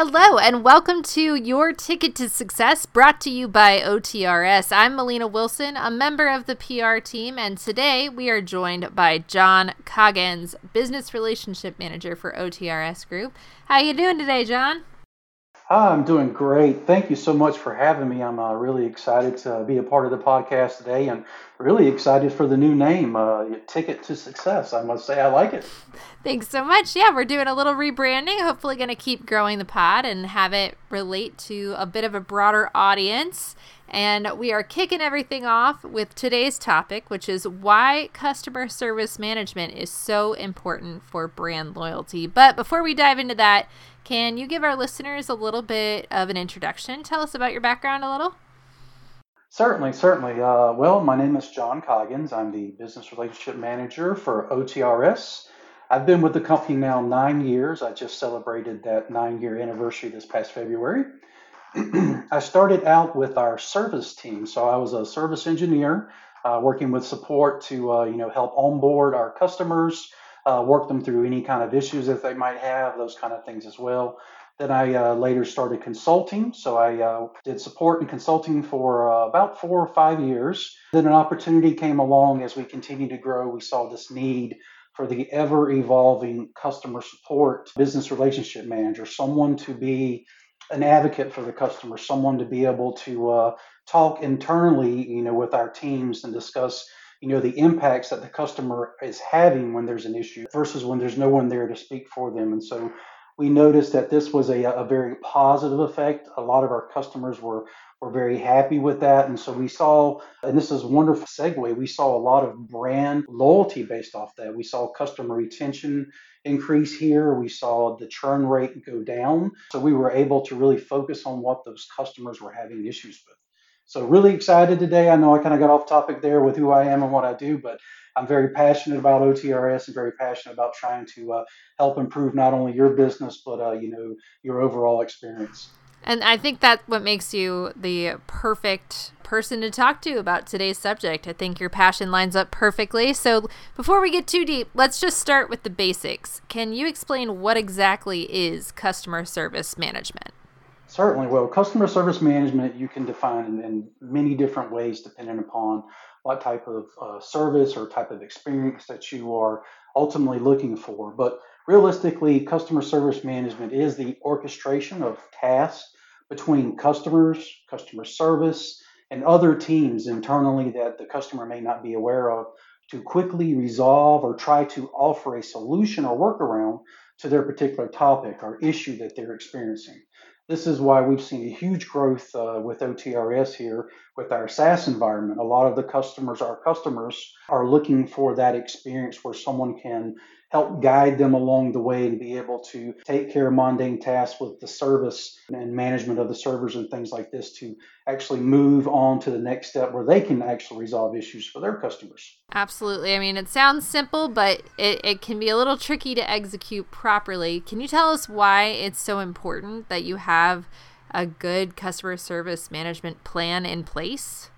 Hello, and welcome to Your Ticket to Success, brought to you by OTRS. I'm Melina Wilson, a member of the PR team, and today we are joined by John Coggins, Business Relationship Manager for OTRS Group. How you doing today, John? Hi, I'm doing great. Thank you so much for having me. I'm uh, really excited to be a part of the podcast today and really excited for the new name, uh, Ticket to Success. I must say, I like it. Thanks so much. Yeah, we're doing a little rebranding. Hopefully, going to keep growing the pod and have it relate to a bit of a broader audience. And we are kicking everything off with today's topic, which is why customer service management is so important for brand loyalty. But before we dive into that, can you give our listeners a little bit of an introduction? Tell us about your background a little. Certainly, certainly. Uh, well, my name is John Coggins. I'm the business relationship manager for OTRS. I've been with the company now nine years. I just celebrated that nine year anniversary this past February. I started out with our service team. So I was a service engineer uh, working with support to uh, you know help onboard our customers, uh, work them through any kind of issues that they might have, those kind of things as well. Then I uh, later started consulting. So I uh, did support and consulting for uh, about four or five years. Then an opportunity came along as we continued to grow. We saw this need for the ever evolving customer support business relationship manager, someone to be an advocate for the customer, someone to be able to uh, talk internally, you know, with our teams and discuss, you know, the impacts that the customer is having when there's an issue versus when there's no one there to speak for them. And so we noticed that this was a, a very positive effect. A lot of our customers were were very happy with that. And so we saw, and this is a wonderful segue, we saw a lot of brand loyalty based off that. We saw customer retention increase here. We saw the churn rate go down. So we were able to really focus on what those customers were having issues with. So really excited today. I know I kind of got off topic there with who I am and what I do, but I'm very passionate about OTRS and very passionate about trying to uh, help improve not only your business but uh, you know your overall experience. And I think that's what makes you the perfect person to talk to about today's subject. I think your passion lines up perfectly. So, before we get too deep, let's just start with the basics. Can you explain what exactly is customer service management? Certainly. Well, customer service management you can define in, in many different ways depending upon what type of uh, service or type of experience that you are ultimately looking for. But realistically, customer service management is the orchestration of tasks between customers, customer service, and other teams internally that the customer may not be aware of to quickly resolve or try to offer a solution or workaround to their particular topic or issue that they're experiencing. This is why we've seen a huge growth uh, with OTRS here with our SaaS environment. A lot of the customers, our customers, are looking for that experience where someone can help guide them along the way and be able to take care of mundane tasks with the service and management of the servers and things like this to actually move on to the next step where they can actually resolve issues for their customers. Absolutely. I mean, it sounds simple, but it, it can be a little tricky to execute properly. Can you tell us why it's so important that you have a good customer service management plan in place?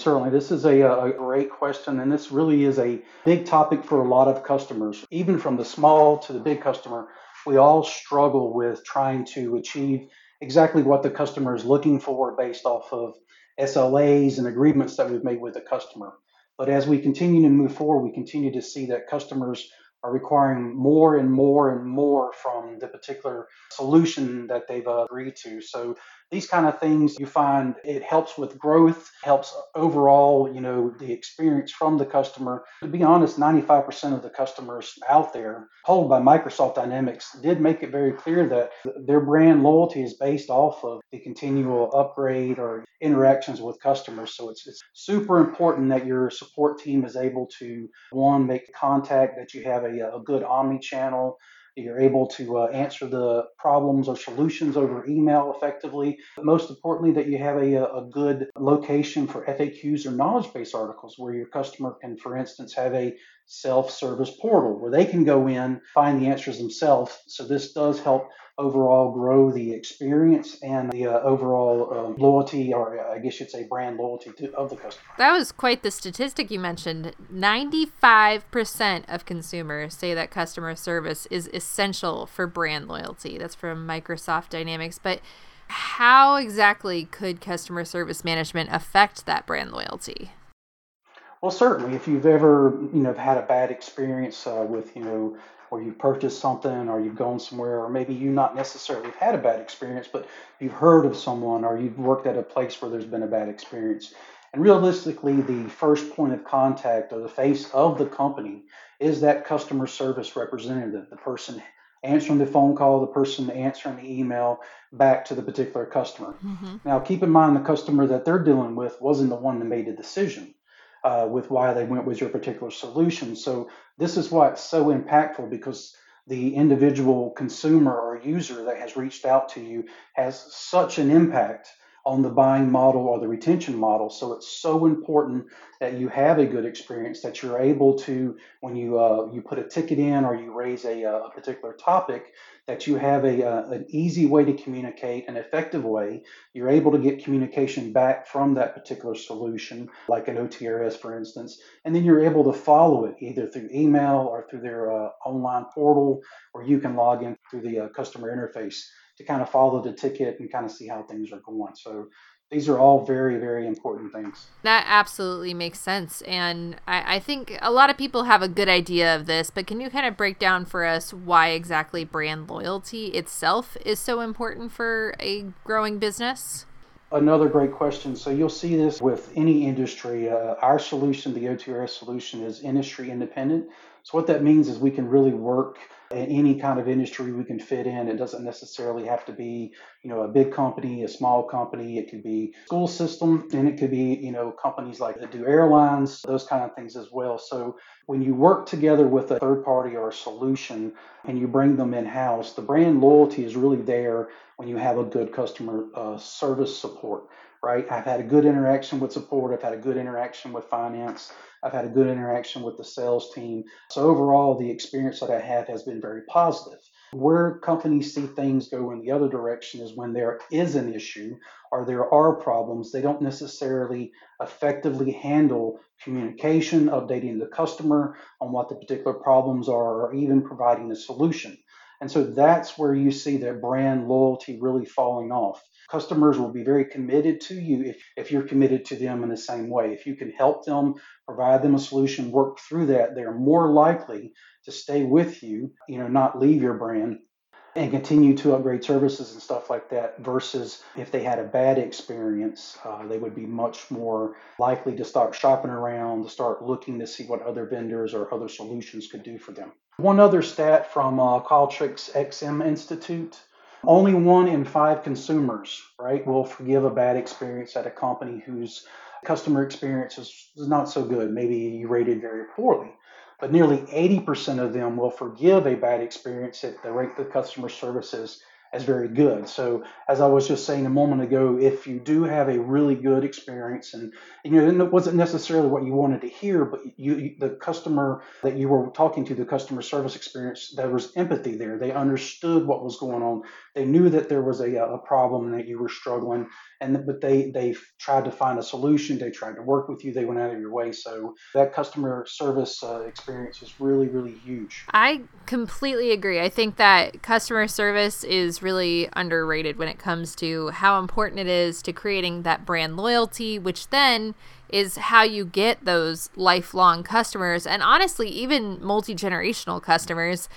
Certainly, this is a, a, great question, and this really is a big topic for a lot of customers. Even from the small to the big customer, we all struggle with trying to achieve exactly what the customer is looking for based off of SLAs and agreements that we've made with the customer. But as we continue to move forward, we continue to see that customers are requiring more and more and more from the particular solution that they've uh, agreed to. So these kind of things you find it helps with growth helps overall you know the experience from the customer. To be honest 95% of the customers out there polled by microsoft dynamics did make it very clear that their brand loyalty is based off of the continual upgrade or interactions with customers. So it's, it's super important that your support team is able to one make contact that you have a, a good omni channel you're able to uh, answer the problems or solutions over email effectively. But most importantly, that you have a, a good location for FAQs or knowledge base articles where your customer can, for instance, have a self-service portal where they can go in, find the answers themselves. So this does help overall grow the experience and the uh, overall uh, loyalty, or I guess you'd say brand loyalty to, of the customer. That was quite the statistic you mentioned. 95% of consumers say that customer service is essential for brand loyalty. That's from Microsoft Dynamics. But how exactly could customer service management affect that brand loyalty? Well, certainly, if you've ever, you know, had a bad experience uh, with, you know, or you've purchased something, or you've gone somewhere, or maybe you not necessarily have had a bad experience, but you've heard of someone, or you've worked at a place where there's been a bad experience. And realistically, the first point of contact or the face of the company is that customer service representative, the person answering the phone call, the person answering the email back to the particular customer. Mm-hmm. Now, keep in mind the customer that they're dealing with wasn't the one that made the decision uh, with why they went with your particular solution. So this is why it's so impactful because the individual consumer or user that has reached out to you has such an impact on the buying model or the retention model. So it's so important that you have a good experience, that you're able to, when you uh, you put a ticket in or you raise a, uh, a particular topic, that you have a, uh, an easy way to communicate, an effective way. You're able to get communication back from that particular solution, like an OTRS, for instance, and then you're able to follow it either through email or through their uh, online portal, or you can log in through the uh, customer interface to kind of follow the ticket and kind of see how things are going. So these are all very very important things. That absolutely makes sense and I, I, think a lot of people have a good idea of this but can you kind of break down for us why exactly brand loyalty itself is so important for a growing business? Another great question. So you'll see this with any industry. Uh, our solution the otrs solution is industry independent. So what that means is we can really work any kind of industry we can fit in. It doesn't necessarily have to be, you know, a big company, a small company. It could be school system, and it could be, you know, companies like that do airlines, those kind of things as well. So when you work together with a third party or a solution and you bring them in house, the brand loyalty is really there when you have a good customer uh, service support. Right? I've had a good interaction with support. I've had a good interaction with finance. I've had a good interaction with the sales team. So overall, the experience that I have has been very positive. Where companies see things go in the other direction is when there is an issue or there are problems, they don't necessarily effectively handle communication, updating the customer on what the particular problems are, or even providing a solution. And so that's where you see that brand loyalty really falling off. Customers will be very committed to you if, if you're committed to them in the same way. If you can help them, provide them a solution, work through that, they're more likely to stay with you, you know, not leave your brand and continue to upgrade services and stuff like that versus if they had a bad experience uh, they would be much more likely to start shopping around to start looking to see what other vendors or other solutions could do for them one other stat from uh, Qualtrics XM Institute only one in five consumers, right, will forgive a bad experience at a company whose customer experience is, not so good. Maybe you rated very poorly. But nearly 80% of them will forgive a bad experience if they rate the customer services as very good. So, as I was just saying a moment ago, if you do have a really good experience, and you know, it wasn't necessarily what you wanted to hear, but you, the customer that you were talking to, the customer service experience, there was empathy there. They understood what was going on. They knew that there was a, a problem and that you were struggling, and but they they tried to find a solution. They tried to work with you. They went out of your way. So that customer service uh, experience is really really huge. I completely agree. I think that customer service is really underrated when it comes to how important it is to creating that brand loyalty, which then is how you get those lifelong customers and honestly, even multi generational customers.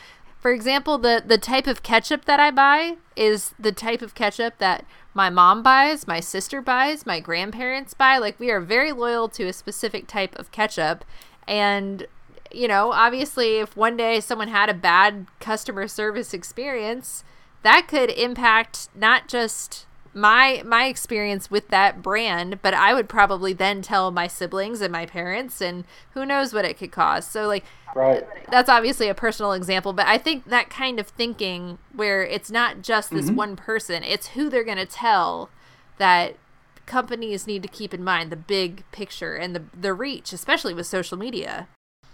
For example, the, the type of ketchup that I buy is the type of ketchup that my mom buys, my sister buys, my grandparents buy. Like, we are very loyal to a specific type of ketchup. And you know, obviously, if one day someone had a bad customer service experience, that could impact not just my my experience with that brand but i would probably then tell my siblings and my parents and who knows what it could cause so like right. that's obviously a personal example but i think that kind of thinking where it's not just this mm-hmm. one person it's who they're going to tell that companies need to keep in mind the big picture and the the reach especially with social media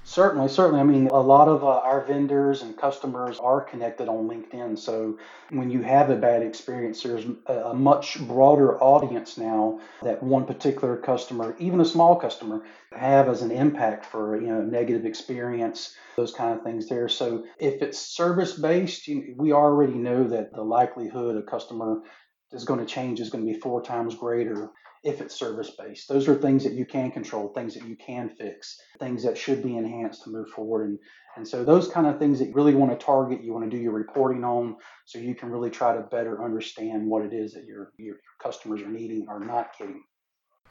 Certainly, certainly. I mean, a lot of uh, our vendors and customers are connected on LinkedIn. So when you have a bad experience, there's a, much broader audience now that one particular customer, even a small customer, have as an impact for you know negative experience, those kind of things there. So if it's service based, we already know that the likelihood a customer is going to change is going to be four times greater if it's service based. Those are things that you can control, things that you can fix, things that should be enhanced to move forward. And, and so those kind of things that you really want to target, you want to do your reporting on so you can really try to better understand what it is that your, your customers are needing or not getting.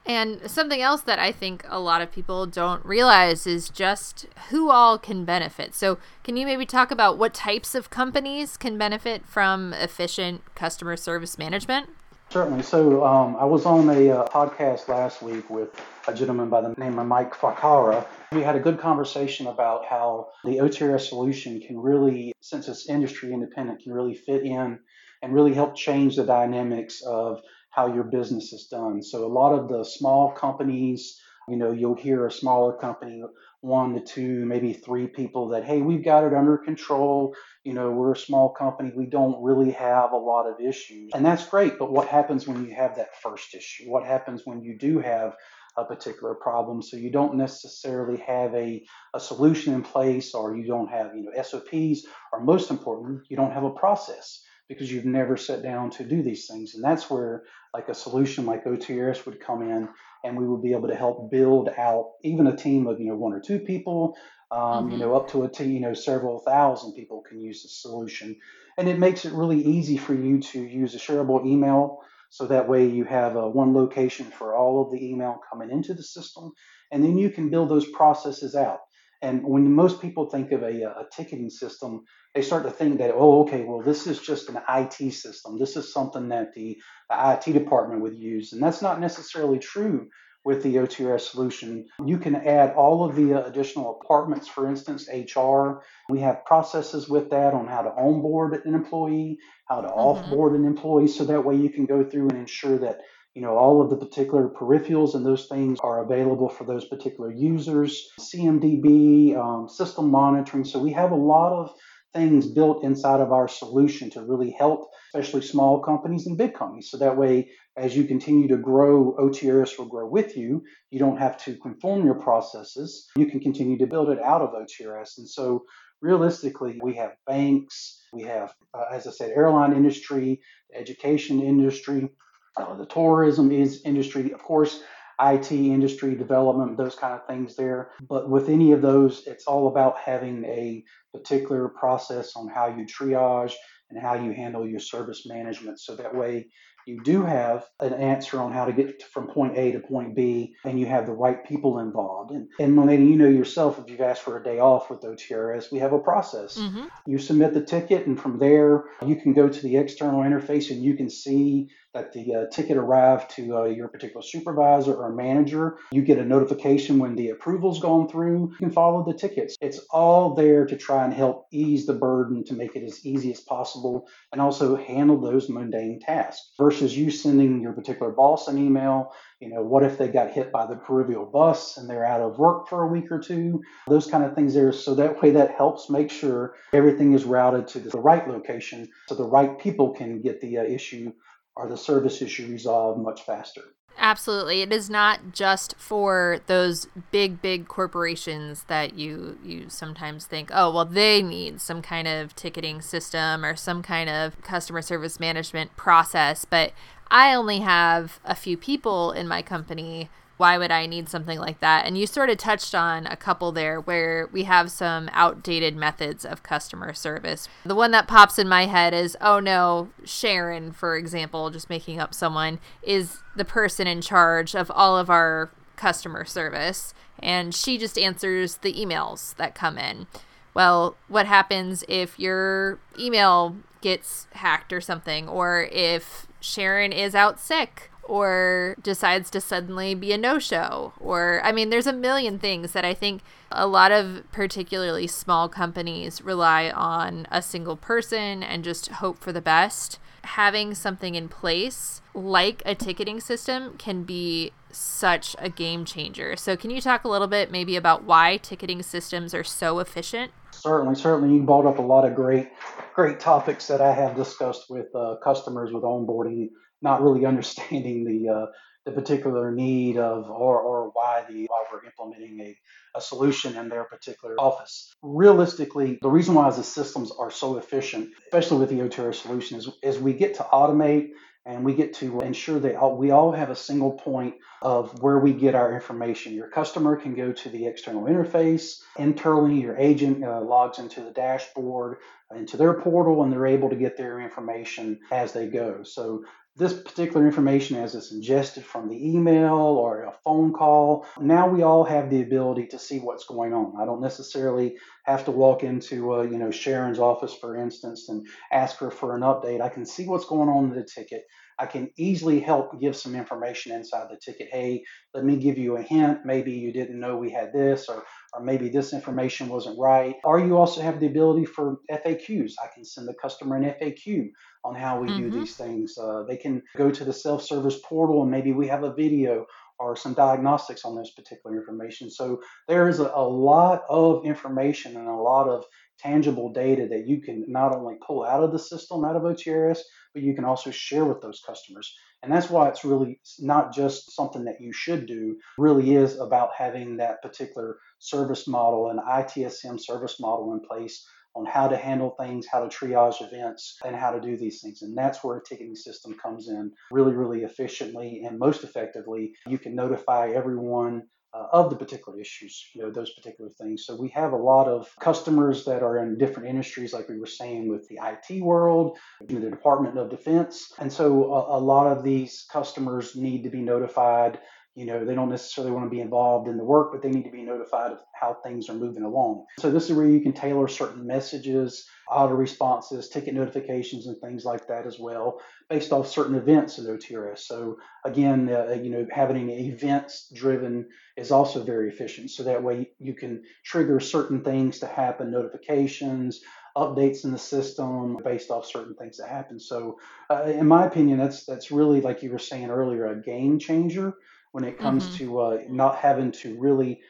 And something else that I think a lot of people don't realize is just who all can benefit. So, can you maybe talk about what types of companies can benefit from efficient customer service management? Certainly. So um, I was on a uh, podcast last week with a gentleman by the name of Mike Fakara. We had a good conversation about how the OTRS solution can really, since it's industry independent, can really fit in and really help change the dynamics of how your business is done. So a lot of the small companies, you know, you'll hear a smaller company one to two, maybe three people that, hey, we've got it under control. You know, we're a small company. We don't really have a lot of issues. And that's great. But what happens when you have that first issue? What happens when you do have a particular problem? So you don't necessarily have a, a solution in place or you don't have, you know, SOPs, or most important, you don't have a process because you've never sat down to do these things. And that's where like a solution like OTRS would come in and we would be able to help build out even a team of, you know, one or two people, um, mm-hmm. you know, up to a team, you know, several thousand people can use the solution. And it makes it really easy for you to use a shareable email. So that way you have a one location for all of the email coming into the system. And then you can build those processes out. And when most people think of a, a, ticketing system, they start to think that, oh, okay, well, this is just an IT system. This is something that the, the IT department would use. And that's not necessarily true with the OTRS solution. You can add all of the additional departments, for instance, HR. We have processes with that on how to onboard an employee, how to mm-hmm. offboard an employee. So that way you can go through and ensure that you know, all of the particular peripherals and those things are available for those particular users. CMDB, um, system monitoring. So we have a lot of things built inside of our solution to really help, especially small companies and big companies. So that way, as you continue to grow, OTRS will grow with you. You don't have to conform your processes. You can continue to build it out of OTRS. And so realistically, we have banks, we have, uh, as I said, airline industry, education industry, uh, the tourism is industry, of course, IT industry development, those kind of things there. But with any of those, it's all about having a particular process on how you triage and how you handle your service management. So that way you do have an answer on how to get from point A to point B, and you have the right people involved. And, and Melanie, you know yourself, if you've asked for a day off with OTRS, we have a process. Mm-hmm. You submit the ticket, and from there, you can go to the external interface and you can see that the uh, ticket arrived to uh, your particular supervisor or manager. You get a notification when the approval's gone through. You can follow the tickets. It's all there to try and help ease the burden to make it as easy as possible and also handle those mundane tasks versus you sending your particular boss an email. You know, what if they got hit by the peripheral bus and they're out of work for a week or two? Those kind of things there. So that way, that helps make sure everything is routed to the right location so the right people can get the uh, issue or the service issue resolved much faster. Absolutely. It is not just for those big big corporations that you you sometimes think, "Oh, well they need some kind of ticketing system or some kind of customer service management process." But I only have a few people in my company why would I need something like that? And you sort of touched on a couple there where we have some outdated methods of customer service. The one that pops in my head is oh no, Sharon, for example, just making up someone, is the person in charge of all of our customer service, and she just answers the emails that come in. Well, what happens if your email gets hacked or something, or if Sharon is out sick? Or decides to suddenly be a no show. Or, I mean, there's a million things that I think a lot of particularly small companies rely on a single person and just hope for the best. Having something in place like a ticketing system can be such a game changer. So, can you talk a little bit maybe about why ticketing systems are so efficient? Certainly, certainly. You brought up a lot of great, great topics that I have discussed with uh, customers with onboarding, not really understanding the uh, the particular need of or, or why the why we're implementing a, a solution in their particular office. Realistically, the reason why the systems are so efficient, especially with the OTRS solution, is, is we get to automate and we get to ensure that all, we all have a single point of where we get our information. Your customer can go to the external interface. Internally, your agent uh, logs into the dashboard, into their portal, and they're able to get their information as they go. So this particular information as it's ingested from the email or a phone call. Now we all have the ability to see what's going on. I don't necessarily have to walk into, uh, you know, Sharon's office, for instance, and ask her for an update. I can see what's going on in the ticket. I can easily help give some information inside the ticket. Hey, let me give you a hint. Maybe you didn't know we had this, or, or maybe this information wasn't right. Or you also have the ability for FAQs. I can send the customer an FAQ on how we mm-hmm. do these things. Uh, they can go to the self service portal and maybe we have a video or some diagnostics on this particular information. So there is a, a lot of information and a lot of tangible data that you can not only pull out of the system, out of OTRS, but you can also share with those customers. And that's why it's really not just something that you should do, really is about having that particular service model and ITSM service model in place on how to handle things, how to triage events, and how to do these things. And that's where a ticketing system comes in really, really efficiently and most effectively. You can notify everyone uh, of the particular issues, you know, those particular things. So we have a lot of customers that are in different industries, like we were saying with the IT world, the Department of Defense. And so a, a lot of these customers need to be notified you know they don't necessarily want to be involved in the work but they need to be notified of how things are moving along. So this is where you can tailor certain messages auto responses ticket notifications and things like that as well based off certain events in otrs so again uh, you know having events driven is also very efficient. So that way you can trigger certain things to happen notifications updates in the system based off certain things that happen. So uh, in my opinion that's that's really like you were saying earlier a game changer when it comes mm-hmm. to uh, not having to really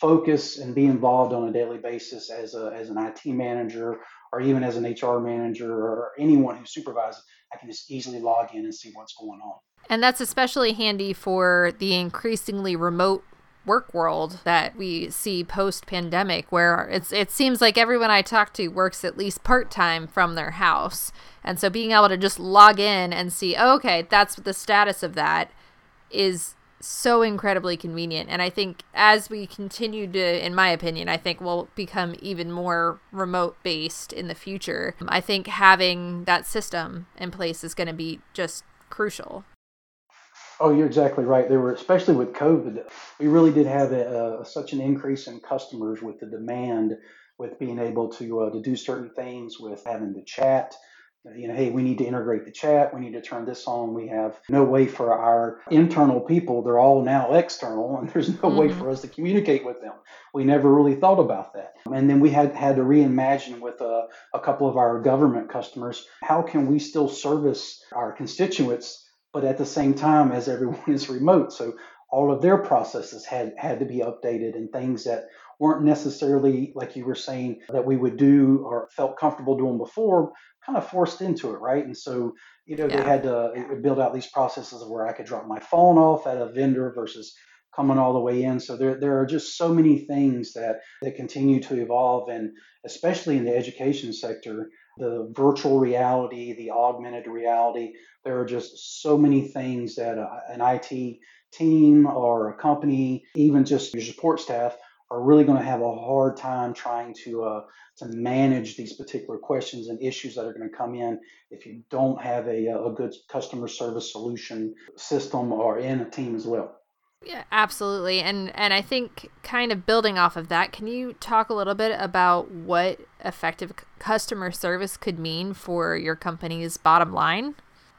focus and be involved on a daily basis as, a, as an IT manager or even as an HR manager or anyone who supervises. I can just easily log in and see what's going on. And that's especially handy for the increasingly remote work world that we see post pandemic where it's it seems like everyone I talk to works at least part-time from their house. And so being able to just log in and see, oh, okay, that's the status of that is so incredibly convenient. And I think as we continue to, in my opinion, I think we'll become even more remote based in the future. I think having that system in place is going to be just crucial. Oh, you're exactly right. There were, especially with COVID, we really did have a, a, such an increase in customers with the demand, with being able to uh, to do certain things, with having to chat, you know, hey, we need to integrate the chat. We need to turn this on. We have no way for our internal people. They're all now external, and there's no mm-hmm. way for us to communicate with them. We never really thought about that. And then we had had to reimagine with a, a couple of our government customers how can we still service our constituents, but at the same time as everyone is remote. So all of their processes had had to be updated and things that weren't necessarily like you were saying that we would do or felt comfortable doing before kind of forced into it right? And so you know yeah. they had to build out these processes where i could drop my phone off at a vendor versus coming all the way in. So there, there are just so many things that that continue to evolve and especially in the education sector the virtual reality the augmented reality there are just so many things that uh, an it team or a company even just your support staff are really going to have a hard time trying to uh, to manage these particular questions and issues that are going to come in if you don't have a, a good customer service solution system or in a team as well. Yeah, absolutely. And and I think kind of building off of that, can you talk a little bit about what effective customer service could mean for your company's bottom line?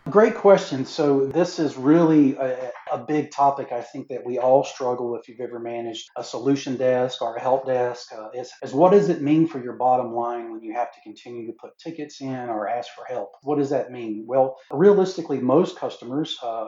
Great question. So, this is really a, a, big topic I think that we all struggle if you've ever managed a solution desk or a help desk. Uh, is, is what does it mean for your bottom line when you have to continue to put tickets in or ask for help? What does that mean? Well, realistically, most customers uh,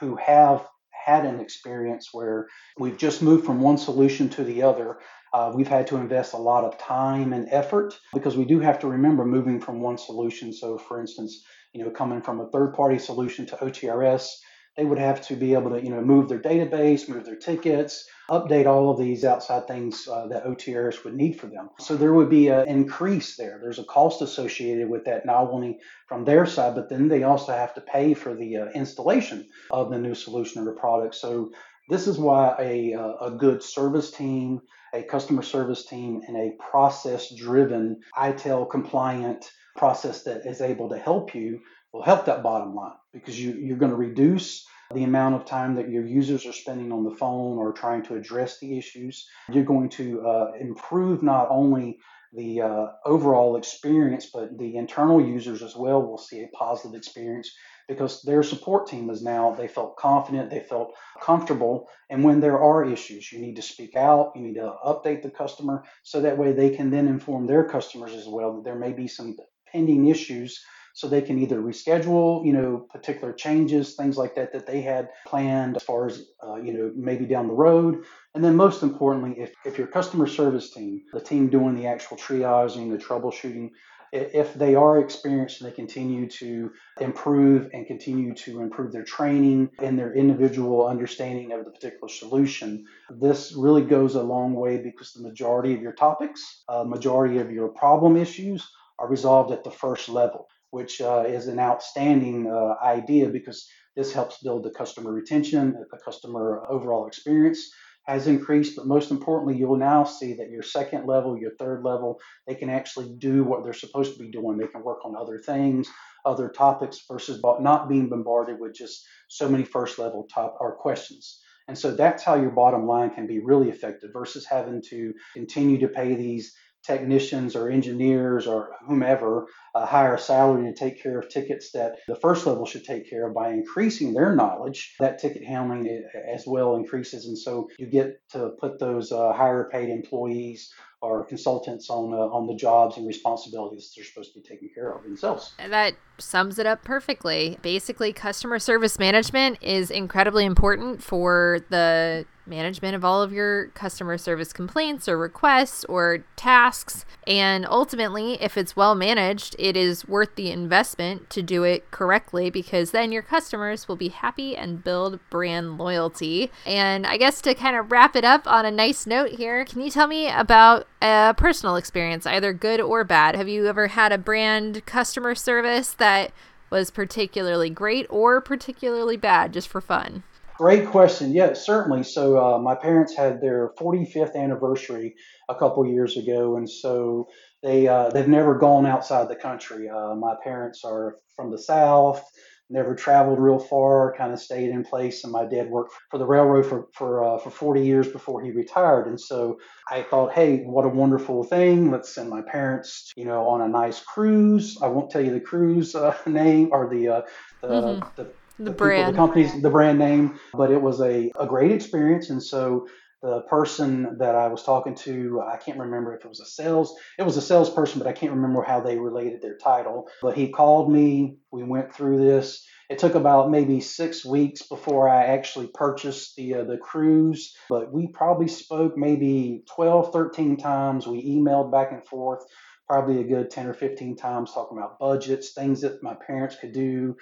who have had an experience where we've just moved from one solution to the other. Uh, we've had to invest a lot of time and effort because we do have to remember moving from one solution. So, for instance, you know, coming from a third-party solution to OTRS, they would have to be able to, you know, move their database, move their tickets, update all of these outside things uh, that OTRS would need for them. So there would be an increase there. There's a cost associated with that, not only from their side, but then they also have to pay for the uh, installation of the new solution or the product. So this is why a, uh, a good service team, a customer service team, and a process driven, ITIL compliant process that is able to help you will help that bottom line because you, you're going to reduce the amount of time that your users are spending on the phone or trying to address the issues. You're going to uh, improve not only the uh, overall experience, but the internal users as well will see a positive experience because their support team is now, they felt confident, they felt comfortable. And when there are issues, you need to speak out, you need to update the customer so that way they can then inform their customers as well that there may be some pending issues so they can either reschedule, you know, particular changes, things like that that they had planned as far as, uh, you know, maybe down the road. And then most importantly, if, if your customer service team, the team doing the actual triaging, the troubleshooting, if they are experienced and they continue to improve and continue to improve their training and their individual understanding of the particular solution, this really goes a long way because the majority of your topics, uh, majority of your problem issues are resolved at the first level which uh, is an outstanding uh, idea because this helps build the customer retention, the customer overall experience has increased. But most importantly, you'll now see that your second level, your third level, they can actually do what they're supposed to be doing. They can work on other things, other topics versus not being bombarded with just so many first level top or questions. And so that's how your bottom line can be really effective versus having to continue to pay these technicians or engineers or whomever a higher salary to take care of tickets that the first level should take care of by increasing their knowledge that ticket handling as well increases. And so you get to put those uh, higher paid employees or consultants on uh, on the jobs and responsibilities they're supposed to be taking care of themselves. And that sums it up perfectly. Basically, customer service management is incredibly important for the management of all of your customer service complaints or requests or tasks. And ultimately, if it's well managed, it is worth the investment to do it correctly because then your customers will be happy and build brand loyalty. And I guess to kind of wrap it up on a nice note here, can you tell me about a personal experience, either good or bad? Have you ever had a brand customer service that was particularly great or particularly bad just for fun? Great question. Yeah, certainly. So uh, my parents had their 45th anniversary a couple years ago, and so they uh, they've never gone outside the country. Uh, my parents are from the South, never traveled real far, kind of stayed in place. And my dad worked for the railroad for for uh, for 40 years before he retired. And so I thought, hey, what a wonderful thing! Let's send my parents, you know, on a nice cruise. I won't tell you the cruise uh, name or the uh, the, mm-hmm. the the, the brand, people, the company's, the brand name, but it was a, a great experience. And so the person that I was talking to, I can't remember if it was a sales, it was a salesperson, but I can't remember how they related their title. But he called me. We went through this. It took about maybe six weeks before I actually purchased the uh, the cruise, but we probably spoke maybe 12, 13 times. We emailed back and forth probably a good 10 or 15 times talking about budgets, things that my parents could do,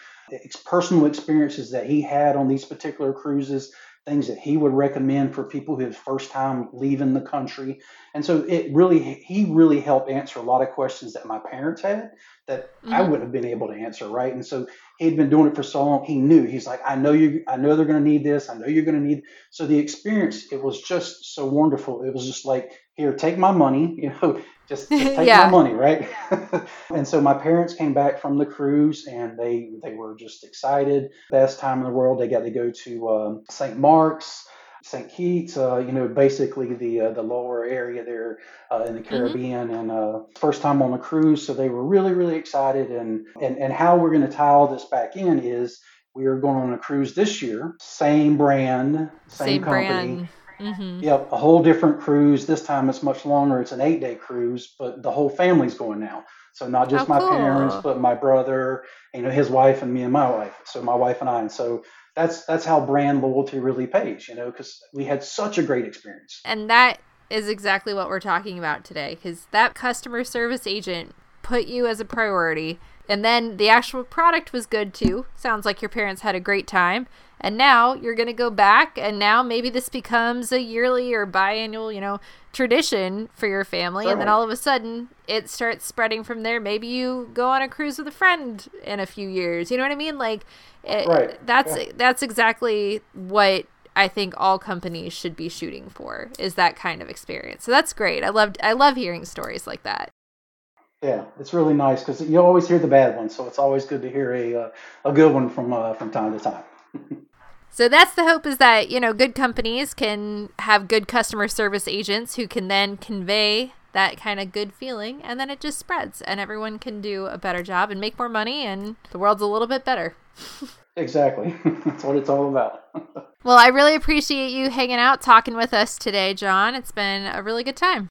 personal experiences that he had on these particular cruises, things that he would recommend for people who first time leaving the country. And so it really, he really helped answer a lot of questions that my parents had that mm-hmm. I wouldn't have been able to answer, right? And so he'd been doing it for so long, he knew. He's like, I know you, I know they're going to need this. I know you're going to need. So the experience, it was just so wonderful. It was just like, here, take my money. You know, just, just take yeah. my money, right? and so my parents came back from the cruise and they they were just excited. Best time in the world. They got to go to um, St. Mark's. St. Kitts, uh, you know, basically the uh, the lower area there uh, in the mm-hmm. Caribbean, mm-hmm. and uh, first time on a cruise, so they were really really excited. And and and how we're going to tie all this back in is we are going on a cruise this year, same brand, same, same company. Brand Mm-hmm. Yep, a whole different cruise. This time it's much longer. It's an eight day cruise, but the whole family's going now. So not just my cool. parents, but my brother, you know, his wife and me and my wife. So my wife and I. And so that's that's how brand loyalty really pays, you know, because we had such a great experience. And that is exactly what we're talking about today, because that customer service agent put you as a priority. And then the actual product was good too. Sounds like your parents had a great time. And now you're going to go back, and now maybe this becomes a yearly or biannual, you know, tradition for your family. And then all of a sudden it starts spreading from there. Maybe you go on a cruise with a friend in a few years. You know what I mean? Like, it, right. that's yeah. that's exactly what I think all companies should be shooting for is that kind of experience. So that's great. I loved I love hearing stories like that. Yeah, it's really nice because you always hear the bad ones, so it's always good to hear a uh, a good one from uh, from time to time. so that's the hope is that you know good companies can have good customer service agents who can then convey that kind of good feeling, and then it just spreads, and everyone can do a better job and make more money, and the world's a little bit better. exactly, that's what it's all about. well, I really appreciate you hanging out, talking with us today, John. It's been a really good time.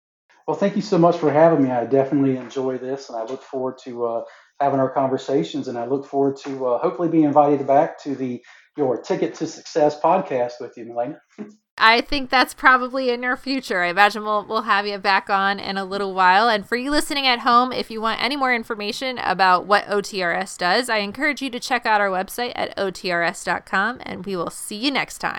Well, thank you so much for having me. I definitely enjoy this, and I look forward to uh, having our conversations. And I look forward to uh, hopefully being invited back to the your Ticket to Success podcast with you, Milena. I think that's probably in our future. I imagine we'll, we'll have you back on in a little while. And for you listening at home, if you want any more information about what OTRS does, I encourage you to check out our website at otrs.com, and we will see you next time.